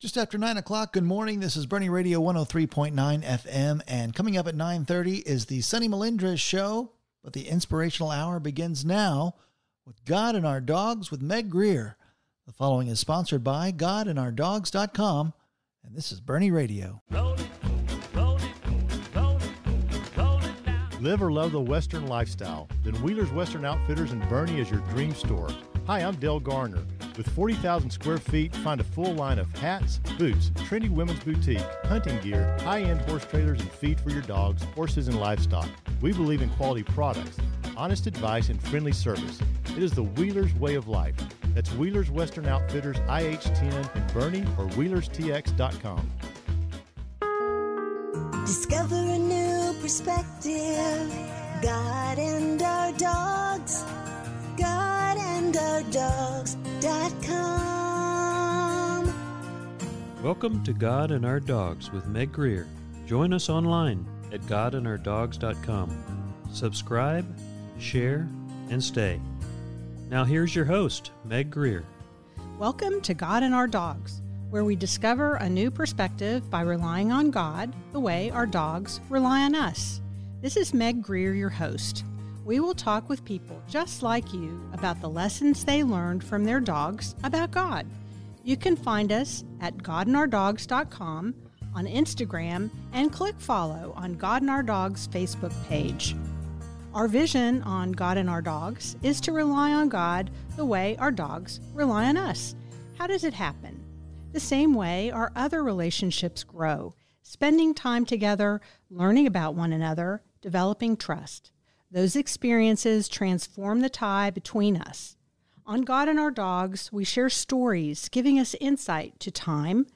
Just after 9 o'clock, good morning. This is Boerne Radio 103.9 FM, and coming up at 9.30 is the Sunny Melindres Show, but the inspirational hour begins now with God and Our Dogs with Meg Greer. The following is sponsored by GodandOurDogs.com, and this is Boerne Radio. Live or love the Western lifestyle? Then Wheeler's Western Outfitters in Boerne is your dream store. Hi, I'm Dale Garner. With 40,000 square feet, find a full line of hats, boots, trendy women's boutique, hunting gear, high end horse trailers, and feed for your dogs, horses, and livestock. We believe in quality products, honest advice, and friendly service. It is the Wheeler's way of life. That's Wheeler's Western Outfitters IH10 in Boerne or WheelersTX.com. Discover a new perspective. God and our dogs. Welcome to God and Our Dogs with Meg Greer. Join us online at godandourdogs.com. Subscribe, share, and stay. Now here's your host, Meg Greer. Welcome to God and Our Dogs, where we discover a new perspective by relying on God the way our dogs rely on us. This is Meg Greer, your host. We will talk with people just like you about the lessons they learned from their dogs about God. You can find us at godandourdogs.com, on Instagram, and click follow on God and Our Dogs Facebook page. Our vision on God and Our Dogs is to rely on God the way our dogs rely on us. How does it happen? The same way our other relationships grow, spending time together, learning about one another, developing trust. Those experiences transform the tie between us. On God and Our Dogs, we share stories giving us insight to time,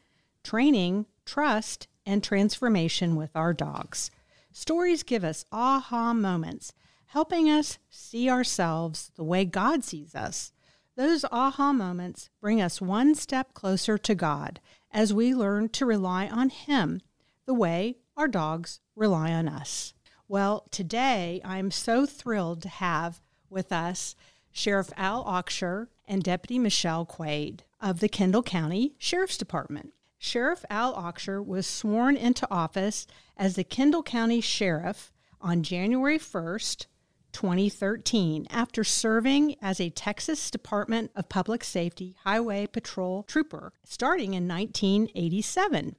training, trust, and transformation with our dogs. Stories give us aha moments, helping us see ourselves the way God sees us. Those aha moments bring us one step closer to God as we learn to rely on Him the way our dogs rely on us. Well, today I'm so thrilled to have with us Sheriff Al Auxier and Deputy Michelle Quaid of the Kendall County Sheriff's Department. Sheriff Al Auxier was sworn into office as the Kendall County Sheriff on January 1st, 2013, after serving as a Texas Department of Public Safety Highway Patrol trooper starting in 1987.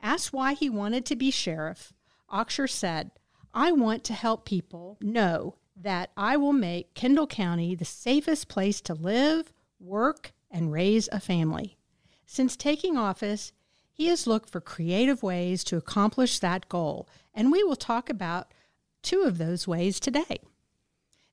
Asked why he wanted to be sheriff, Auxier said, I want to help people know that I will make Kendall County the safest place to live, work, and raise a family. Since taking office, he has looked for creative ways to accomplish that goal, and we will talk about two of those ways today.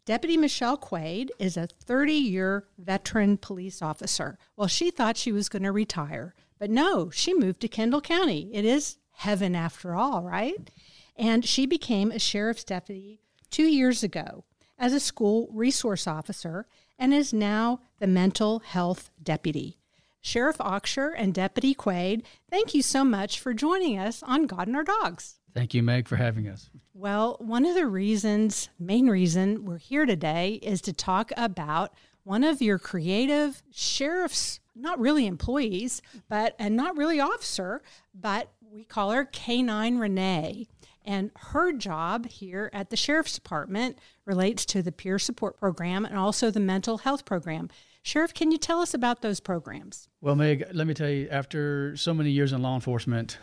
Deputy Michelle Quaid is a 30 year veteran police officer. Well, she thought she was going to retire, but no, she moved to Kendall County. It is heaven after all, right? And she became a sheriff's deputy two years ago as a school resource officer and is now the mental health deputy. Sheriff Auxier and Deputy Quaid, thank you so much for joining us on God and Our Dogs. Thank you, Meg, for having us. Well, one of the reasons, main reason we're here today is to talk about one of your creative sheriff's, not really employees, but, and not really officer, but we call her K9 Renee. And her job here at the Sheriff's Department relates to the peer support program and also the mental health program. Sheriff, can you tell us about those programs? Well, Meg, let me tell you, after so many years in law enforcement,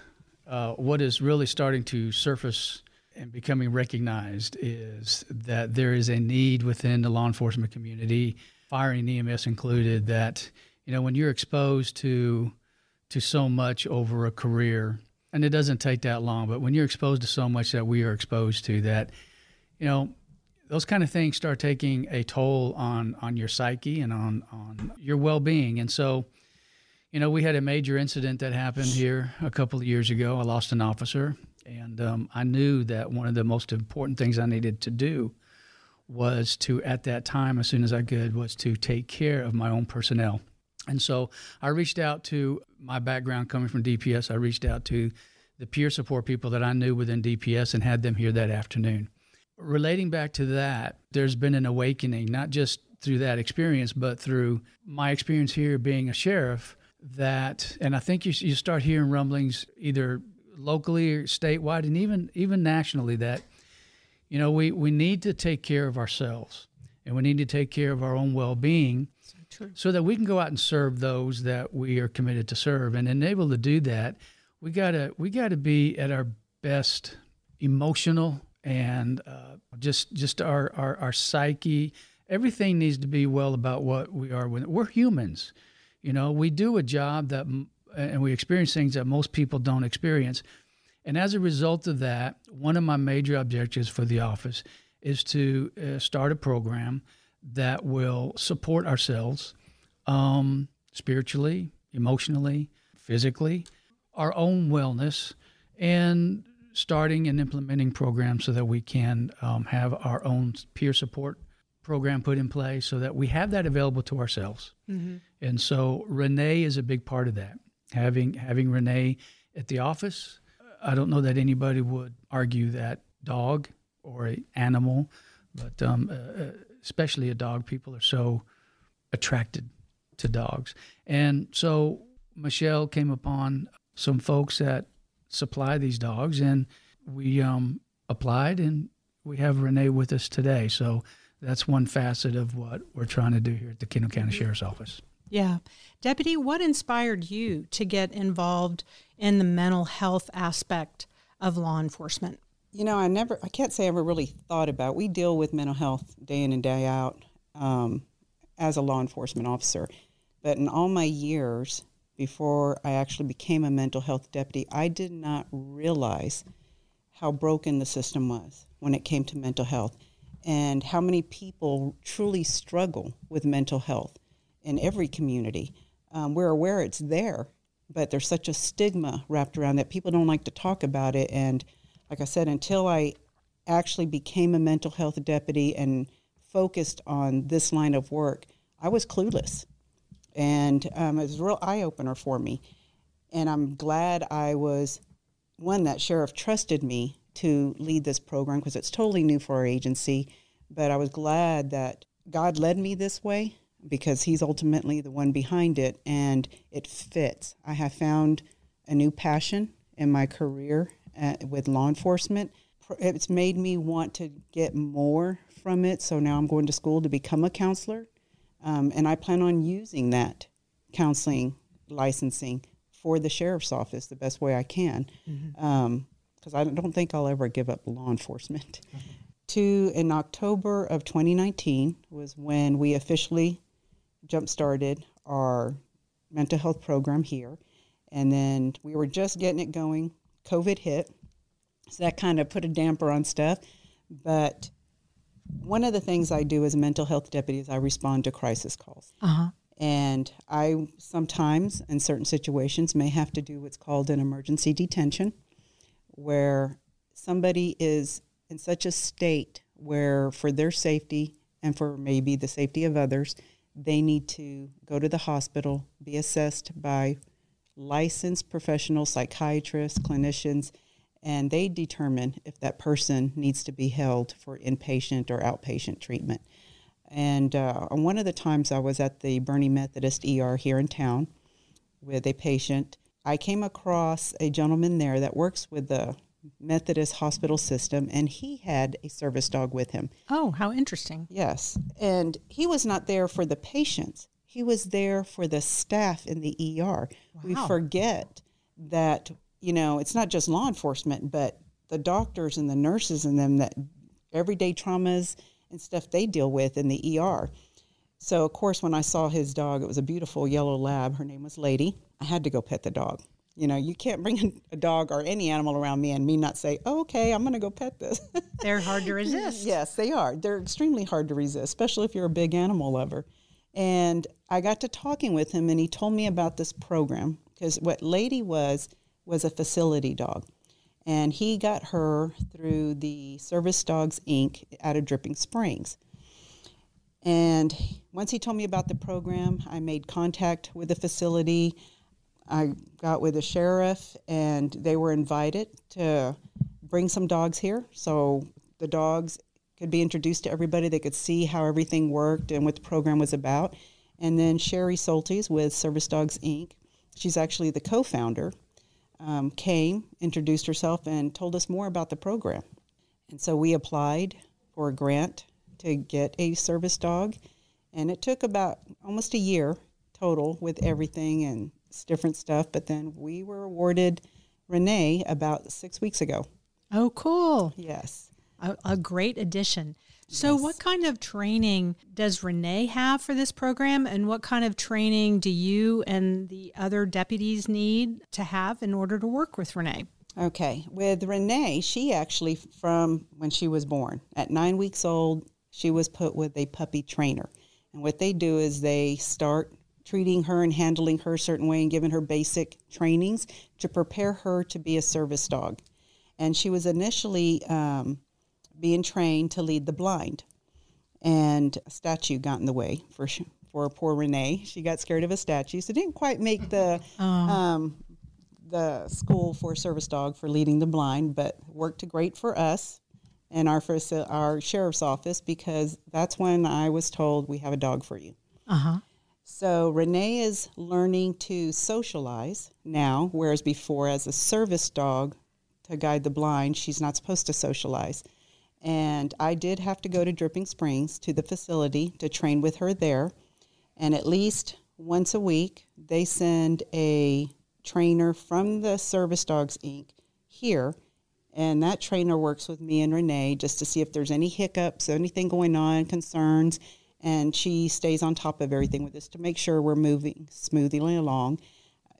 uh, what is really starting to surface and becoming recognized is that there is a need within the law enforcement community, fire and EMS included, that you know when you're exposed to to so much over a career, and it doesn't take that long, but when you're exposed to so much that we are exposed to, that you know those kind of things start taking a toll on on your psyche and on on your well being, and so. You know, we had a major incident that happened here a couple of years ago. I lost an officer, and um, I knew that one of the most important things I needed to do was to, at that time, as soon as I could, was to take care of my own personnel. And so I reached out to my background coming from DPS. I reached out to the peer support people that I knew within DPS and had them here that afternoon. Relating back to that, there's been an awakening, not just through that experience, but through my experience here being a sheriff, that, and I think you you start hearing rumblings either locally or statewide, and even even nationally that you know we we need to take care of ourselves, and we need to take care of our own well being. So that we can go out and serve those that we are committed to serve, and enable to do that, we gotta we gotta be at our best emotional and uh, just just our, our our psyche. Everything needs to be well about what we are. When we're humans, you know, we do a job that and we experience things that most people don't experience. And as a result of that, one of my major objectives for the office is to uh, start a program that will support ourselves um, spiritually, emotionally, physically, our own wellness, and starting and implementing programs so that we can um, have our own peer support program put in place so that we have that available to ourselves. Mm-hmm. And so Renee is a big part of that. Having having Renee at the office, I don't know that anybody would argue that dog or an animal, but um, uh, uh, especially a dog, people are so attracted to dogs. And so Michelle came upon some folks that supply these dogs, and we um, applied, and we have Renee with us today. So that's one facet of what we're trying to do here at the Kendall County Sheriff's Office. Yeah. Deputy, what inspired you to get involved in the mental health aspect of law enforcement? You know, I never, I can't say I ever really thought about. We deal with mental health day in and day out um, as a law enforcement officer. But in all my years, before I actually became a mental health deputy, I did not realize how broken the system was when it came to mental health and how many people truly struggle with mental health in every community. Um, we're aware it's there, but there's such a stigma wrapped around that people don't like to talk about it. And like I said, until I actually became a mental health deputy and focused on this line of work, I was clueless and um, it was a real eye opener for me. And I'm glad I was one that sheriff trusted me to lead this program because it's totally new for our agency. But I was glad that God led me this way because He's ultimately the one behind it, and it fits. I have found a new passion in my career uh, with law enforcement. It's made me want to get more from it. So now I'm going to school to become a counselor um, and I plan on using that counseling licensing for the sheriff's office the best way I can. Because mm-hmm. um, I don't think I'll ever give up law enforcement. Mm-hmm. To in October of 2019 was when we officially jump started our mental health program here. And then we were just getting it going. COVID hit. So that kind of put a damper on stuff. But one of the things I do as a mental health deputy is I respond to crisis calls. Uh-huh. And I sometimes, in certain situations, may have to do what's called an emergency detention, where somebody is in such a state where, for their safety and for maybe the safety of others, they need to go to the hospital, be assessed by licensed professional psychiatrists, clinicians, and they determine if that person needs to be held for inpatient or outpatient treatment. And uh, one of the times I was at the Boerne Methodist ER here in town with a patient, I came across a gentleman there that works with the Methodist hospital system, and he had a service dog with him. Oh, how interesting. Yes. And he was not there for the patients, he was there for the staff in the ER. Wow. We forget that you know, it's not just law enforcement, but the doctors and the nurses and them that everyday traumas and stuff they deal with in the ER. So, of course, when I saw his dog, it was a beautiful yellow lab. Her name was Lady. I had to go pet the dog. You know, you can't bring a dog or any animal around me and me not say, oh, okay, I'm going to go pet this. They're hard to resist. yes, they are. They're extremely hard to resist, especially if you're a big animal lover. And I got to talking with him, and he told me about this program because what Lady was, was a facility dog. And he got her through the Service Dogs Inc. out of Dripping Springs. And once he told me about the program, I made contact with the facility. I got with the sheriff, and they were invited to bring some dogs here. So the dogs could be introduced to everybody. They could see how everything worked and what the program was about. And then Sheri Soltes with Service Dogs Inc she's actually the co founder, um, came, introduced herself, and told us more about the program. And so we applied for a grant to get a service dog. And it took about almost a year total with everything and different stuff. But then we were awarded Renee about six weeks ago. Oh, cool. Yes. A, a great addition. So, Yes. what kind of training does Renee have for this program, and what kind of training do you and the other deputies need to have in order to work with Renee? Okay. With Renee, she actually, from when she was born, at nine weeks old, she was put with a puppy trainer. And what they do is they start treating her and handling her a certain way and giving her basic trainings to prepare her to be a service dog. And she was initially um, being trained to lead the blind. And a statue got in the way for for poor Renee. She got scared of a statue, so didn't quite make the um, the school for service dog for leading the blind, but worked great for us and our faci- our sheriff's office because that's when I was told we have a dog for you. Uh huh. So Renee is learning to socialize now, whereas before, as a service dog to guide the blind, she's not supposed to socialize. And I did have to go to Dripping Springs to the facility to train with her there. And at least once a week, they send a trainer from the Service Dogs Inc. here. And that trainer works with me and Renee just to see if there's any hiccups, anything going on, concerns. And she stays on top of everything with us to make sure we're moving smoothly along.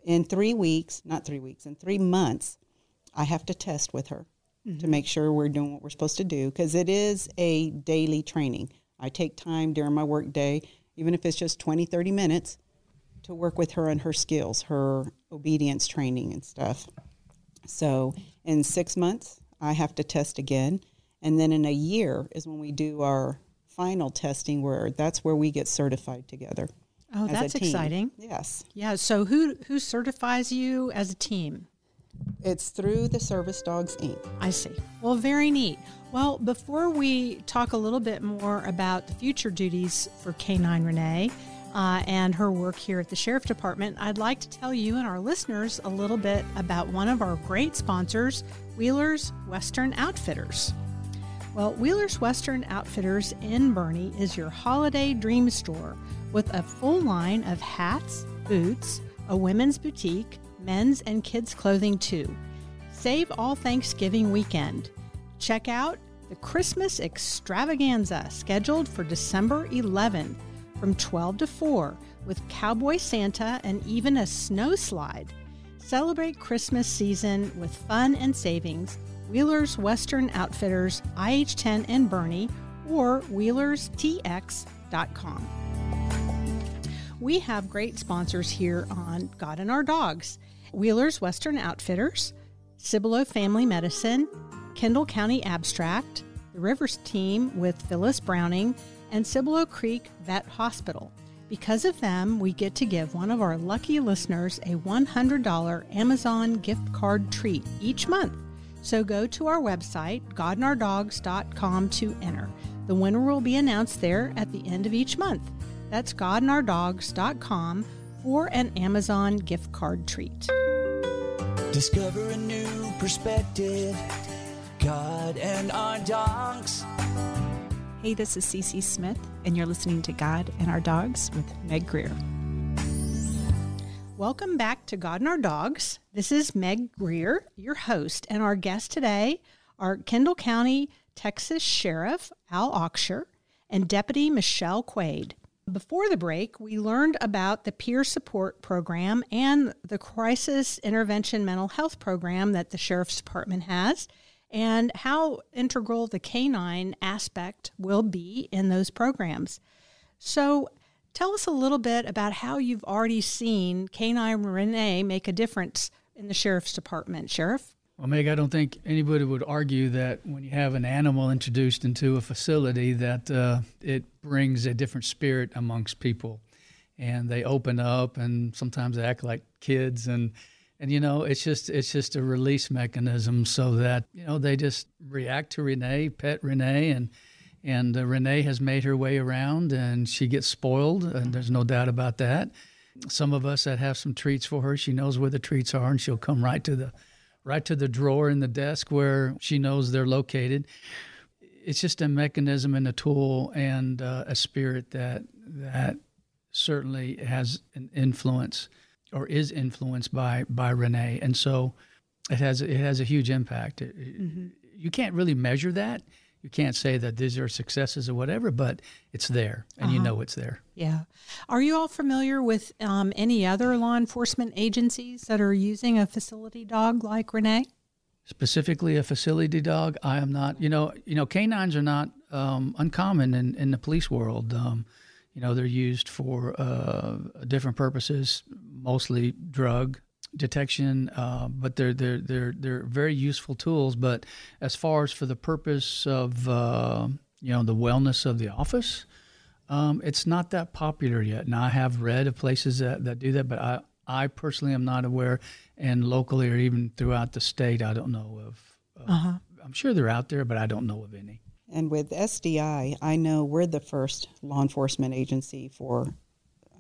In three weeks, not three weeks, in three months, I have to test with her to make sure we're doing what we're supposed to do because it is a daily training. I take time during my work day, even if it's just 20, 30 minutes, to work with her on her skills, her obedience training and stuff. So in six months, I have to test again. And then in a year is when we do our final testing, where that's where we get certified together. Oh, that's exciting. Yes. Yeah. So, who who certifies you as a team? It's through the Service Dogs Inc. I see. Well, very neat. Well, before we talk a little bit more about the future duties for K9 Renee uh, and her work here at the Sheriff Department, I'd like to tell you and our listeners a little bit about one of our great sponsors, Wheeler's Western Outfitters. Well, Wheeler's Western Outfitters in Boerne is your holiday dream store with a full line of hats, boots, a women's boutique, men's and kids' clothing too. Save all Thanksgiving weekend. Check out the Christmas extravaganza scheduled for December 11th from 12 to 4 with Cowboy Santa and even a snow slide. Celebrate Christmas season with fun and savings. Wheeler's Western Outfitters, IH10 in Boerne, or WheelersTX.com. We have great sponsors here on God and Our Dogs Wheeler's Western Outfitters, Cibolo Family Medicine, Kendall County Abstract, the Rivers Team with Phyllis Browning, and Cibolo Creek Vet Hospital. Because of them, we get to give one of our lucky listeners a $100 Amazon gift card treat each month. So go to our website, godandourdogs.com, to enter. The winner will be announced there at the end of each month. That's godandourdogs.com for an Amazon gift card treat. Discover a new perspective. God and our dogs. Hey, this is Cece Smith, and you're listening to God and Our Dogs with Meg Greer. Welcome back to God and Our Dogs. This is Meg Greer, your host, and our guest today are Kendall County, Texas Sheriff Al Auxier and Deputy Michelle Quaid. Before the break, we learned about the peer support program and the crisis intervention mental health program that the Sheriff's Department has, and how integral the canine aspect will be in those programs. So, tell us a little bit about how you've already seen Canine Renee make a difference in the Sheriff's Department. Sheriff? Well, Meg, I don't think anybody would argue that when you have an animal introduced into a facility, that uh, it brings a different spirit amongst people, and they open up, and sometimes they act like kids, and and you know, it's just it's just a release mechanism so that you know they just react to Renee, pet Renee, and and uh, Renee has made her way around, and she gets spoiled, and there's no doubt about that. some of us that have some treats for her, she knows where the treats are, and she'll come right to the right to the drawer in the desk where she knows they're located. It's just a mechanism and a tool and uh, a spirit that that certainly has an influence or is influenced by by Renee, and so it has it has a huge impact. It, mm-hmm. You can't really measure that. You can't say that these are successes or whatever, but it's there, and uh-huh. you know it's there. Yeah. Are you all familiar with um, any other law enforcement agencies that are using a facility dog like Renee? Specifically, a facility dog. I am not. You know, you know, canines are not um, uncommon in, in the police world. Um, you know, they're used for uh, different purposes, mostly drug detection, uh, but they're they're they're they're very useful tools. But as far as for the purpose of uh, you know the wellness of the office, um, it's not that popular yet. Now I have read of places that, that do that, but I I personally am not aware, and locally or even throughout the state, I don't know of. uh-huh. I'm sure they're out there, but I don't know of any. And with SDI, I know we're the first law enforcement agency for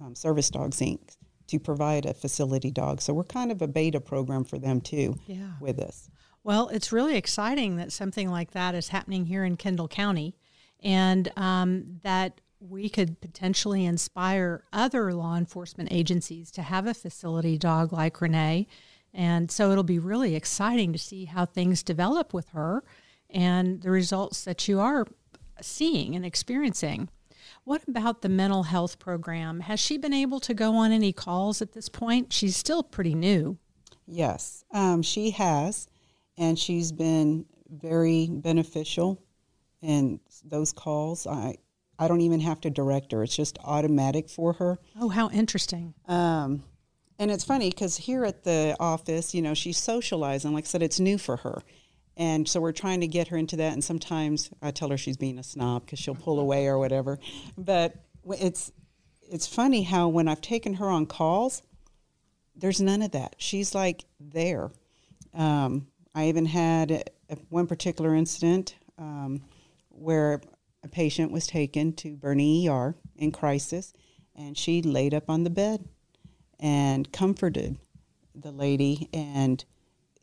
um, Service Dogs Inc to provide a facility dog. So we're kind of a beta program for them too yeah. with us. Well, it's really exciting that something like that is happening here in Kendall County and um, that we could potentially inspire other law enforcement agencies to have a facility dog like Renee. And so it'll be really exciting to see how things develop with her and the results that you are seeing and experiencing. What about the mental health program? Has she been able to go on any calls at this point? She's still pretty new. Yes, um, she has, and she's been very beneficial in those calls. I I don't even have to direct her; it's just automatic for her. Oh, how interesting! Um, and it's funny because here at the office, you know, she's socializing. Like I said, it's new for her. And so we're trying to get her into that. And sometimes I tell her she's being a snob because she'll pull away or whatever. But it's it's funny how when I've taken her on calls, there's none of that. She's like there. Um, I even had a, a, one particular incident um, where a patient was taken to Boerne ER in crisis, and she laid up on the bed and comforted the lady, and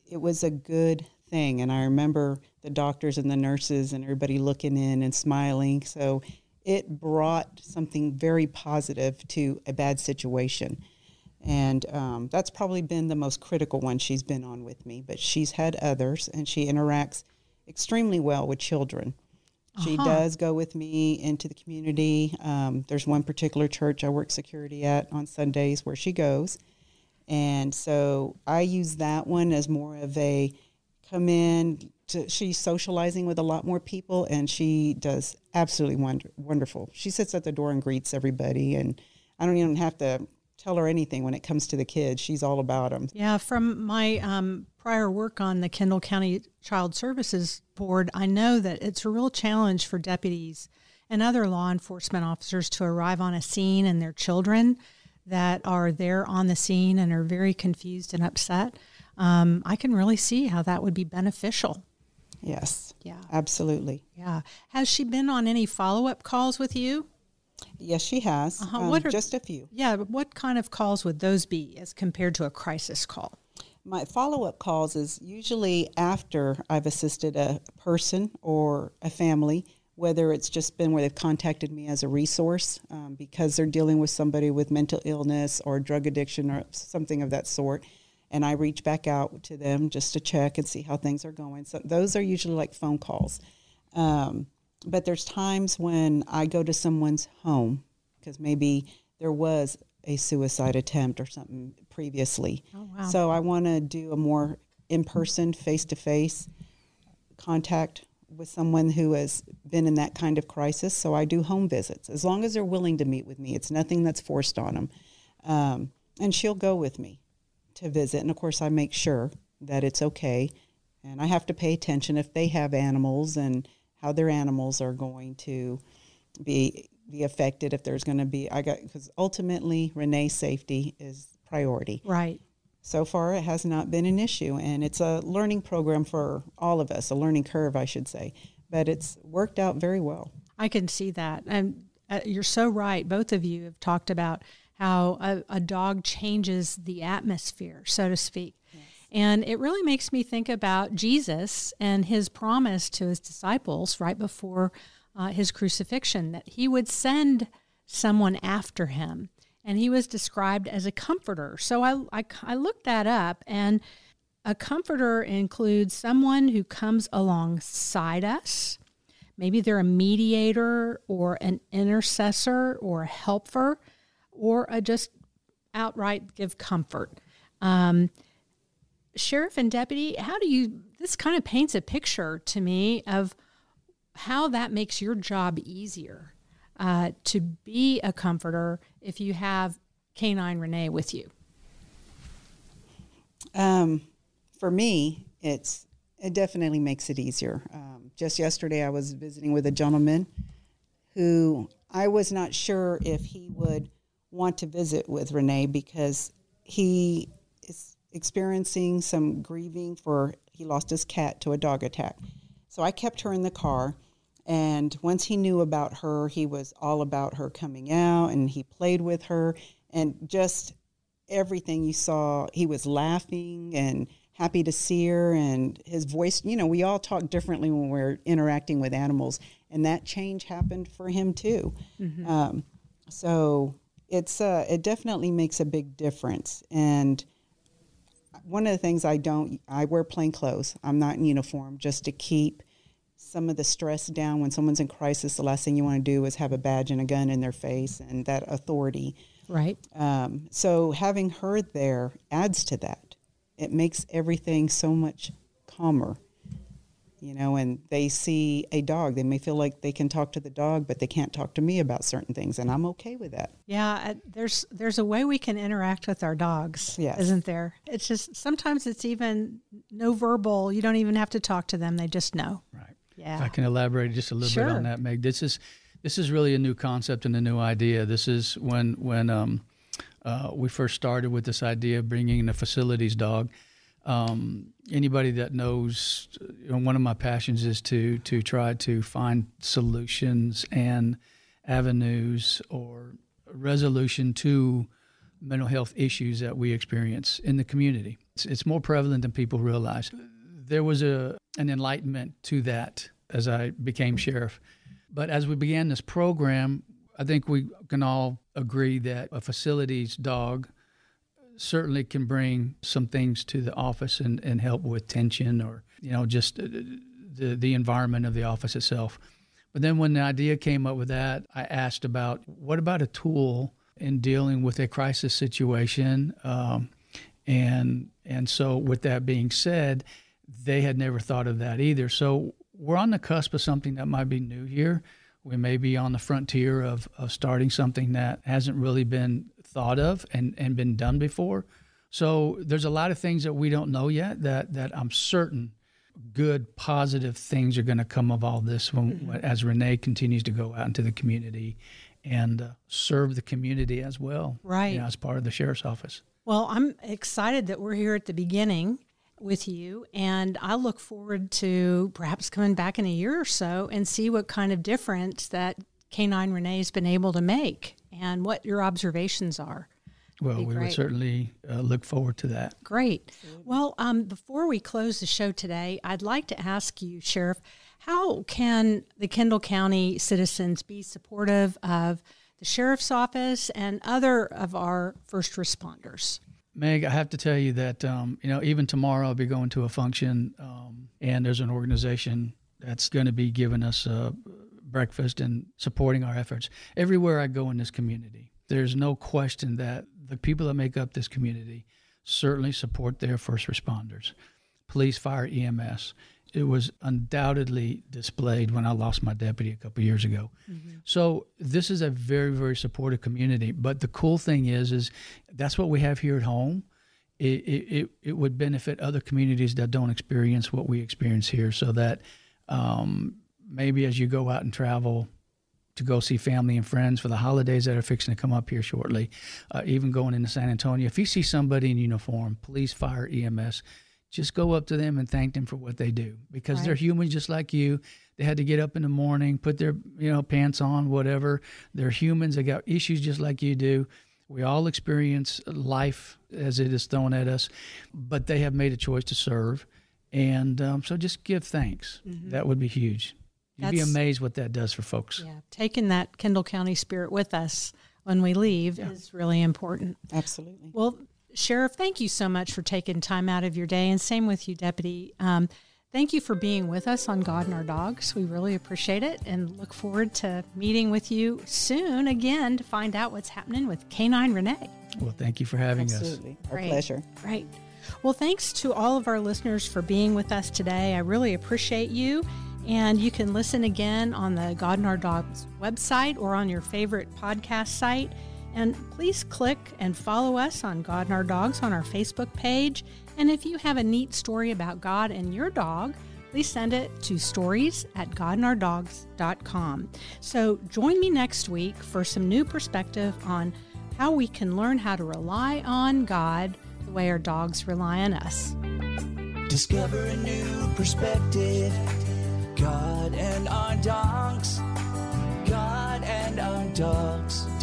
it was a good thing. And I remember the doctors and the nurses and everybody looking in and smiling. So it brought something very positive to a bad situation. And um, that's probably been the most critical one she's been on with me. But she's had others, and she interacts extremely well with children. Uh-huh. She does go with me into the community. Um, there's one particular church I work security at on Sundays where she goes. And so I use that one as more of a come in. To, she's socializing with a lot more people, and she does absolutely wonder, wonderful. She sits at the door and greets everybody, and I don't even have to tell her anything when it comes to the kids. She's all about them. Yeah, from my um, prior work on the Kendall County Child Services Board, I know that it's a real challenge for deputies and other law enforcement officers to arrive on a scene and their children that are there on the scene and are very confused and upset um, I can really see how that would be beneficial. Yes. Yeah. Absolutely. Yeah. Has she been on any follow up calls with you? Yes, she has. Uh-huh. Um, what are, just a few. Yeah. What kind of calls would those be as compared to a crisis call? My follow up calls is usually after I've assisted a person or a family, whether it's just been where they've contacted me as a resource um, because they're dealing with somebody with mental illness or drug addiction or something of that sort and I reach back out to them just to check and see how things are going. So those are usually like phone calls. Um, but there's times when I go to someone's home because maybe there was a suicide attempt or something previously. Oh, wow. So I want to do a more in person, face to face contact with someone who has been in that kind of crisis. So I do home visits as long as they're willing to meet with me. It's nothing that's forced on them. Um, and she'll go with me to visit. And of course, I make sure that it's okay. And I have to pay attention if they have animals and how their animals are going to be be affected if there's going to be I got because ultimately Renee's safety is priority. Right. So far it has not been an issue and it's a learning program for all of us, a learning curve I should say, but it's worked out very well. I can see that. And uh, you're so right. Both of you have talked about how a, a dog changes the atmosphere, so to speak. And it really makes me think about Jesus and his promise to his disciples right before uh, his crucifixion that he would send someone after him. And he was described as a comforter. So I, I, I looked that up, and a comforter includes someone who comes alongside us. Maybe they're a mediator or an intercessor or a helper or a just outright give comfort. Um, Sheriff and deputy, how do you, this kind of paints a picture to me of how that makes your job easier uh, to be a comforter if you have Canine Renee with you. Um, for me, it's it definitely makes it easier. Um, just yesterday, I was visiting with a gentleman who I was not sure if he would want to visit with Renee because he is experiencing some grieving for he lost his cat to a dog attack. So I kept her in the car. And once he knew about her, he was all about her coming out and he played with her and just everything you saw. He was laughing and happy to see her and his voice. You know, we all talk differently when we're interacting with animals, and that change happened for him too. Mm-hmm. Um, so it's uh, it definitely makes a big difference. And one of the things I don't, I wear plain clothes. I'm not in uniform just to keep some of the stress down. When someone's in crisis, the last thing you want to do is have a badge and a gun in their face and that authority. Right. Um, so having her there adds to that. It makes everything so much calmer you know, and they see a dog. They may feel like they can talk to the dog, but they can't talk to me about certain things, and I'm okay with that. Yeah, there's there's a way we can interact with our dogs, yes. isn't there? It's just sometimes it's even no verbal. You don't even have to talk to them; they just know. Right. Yeah. If I can elaborate just a little sure. bit on that, Meg. This is this is really a new concept and a new idea. This is when when um, uh, we first started with this idea of bringing in a facilities dog um, anybody that knows, you know, one of my passions is to to try to find solutions and avenues or resolution to mental health issues that we experience in the community. It's, it's more prevalent than people realize. There was a an enlightenment to that as I became sheriff. But as we began this program, I think we can all agree that a facilities dog certainly can bring some things to the office and, and help with tension or you know just uh, the the environment of the office itself. But then when the idea came up with that, I asked about what about a tool in dealing with a crisis situation, um, and and so with that being said, they had never thought of that either. So we're on the cusp of something that might be new here. We may be on the frontier of, of starting something that hasn't really been thought of and, and been done before. So there's a lot of things that we don't know yet that, that I'm certain good, positive things are going to come of all this when, mm-hmm. as Renee continues to go out into the community and uh, serve the community as well. Right. You know, as part of the sheriff's office. Well, I'm excited that we're here at the beginning with you and I look forward to perhaps coming back in a year or so and see what kind of difference that Canine Renee has been able to make and what your observations are. Well, we would certainly uh, look forward to that. Great. Well, um, before we close the show today, I'd like to ask you, Sheriff, how can the Kendall County citizens be supportive of the sheriff's office and other of our first responders? Meg, I have to tell you that um, you know even tomorrow I'll be going to a function, um, and there's an organization that's going to be giving us a breakfast and supporting our efforts everywhere I go in this community. There's no question that the people that make up this community certainly support their first responders, police, fire, EMS. It was undoubtedly displayed when I lost my deputy a couple years ago. Mm-hmm. So this is a very, very supportive community. But the cool thing is, is that's what we have here at home. It, it, it would benefit other communities that don't experience what we experience here so that um, maybe as you go out and travel to go see family and friends for the holidays that are fixing to come up here shortly, uh, even going into San Antonio, if you see somebody in uniform, police, fire, EMS, just go up to them and thank them for what they do because right. they're humans just like you. They had to get up in the morning, put their you know pants on, whatever. They're humans. They got issues just like you do. We all experience life as it is thrown at us, but they have made a choice to serve. And um, so just give thanks. That would be huge. You'd be amazed what that does for folks. Yeah, taking that Kendall County spirit with us when we leave is really important. Absolutely. Well, Sheriff, thank you so much for taking time out of your day, and same with you, Deputy. Um, thank you for being with us on God and Our Dogs. We really appreciate it, and look forward to meeting with you soon again to find out what's happening with Canine Renee. Well, thank you for having us. Absolutely. Our Great. pleasure. Right. Well, thanks to all of our listeners for being with us today. I really appreciate you. And you can listen again on the God and Our Dogs website or on your favorite podcast site. And please click and follow us on God and Our Dogs on our Facebook page. And if you have a neat story about God and your dog, please send it to stories at godandourdogs.com. So join me next week for some new perspective on how we can learn how to rely on God the way our dogs rely on us. Discover a new perspective. God and our dogs. God and our dogs.com.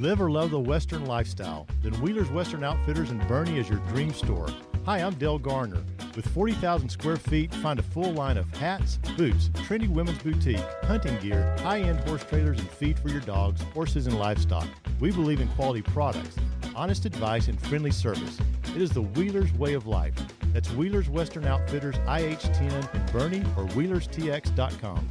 Live or love the Western lifestyle? Then Wheeler's Western Outfitters in Boerne is your dream store. Hi, I'm Dell Garner. With 40,000 square feet, find a full line of hats, boots, trendy women's boutique, hunting gear, high end horse trailers, and feed for your dogs, horses, and livestock. We believe in quality products, honest advice, and friendly service. It is the Wheeler's way of life. That's Wheeler's Western Outfitters, IH10 in Boerne or WheelersTX.com.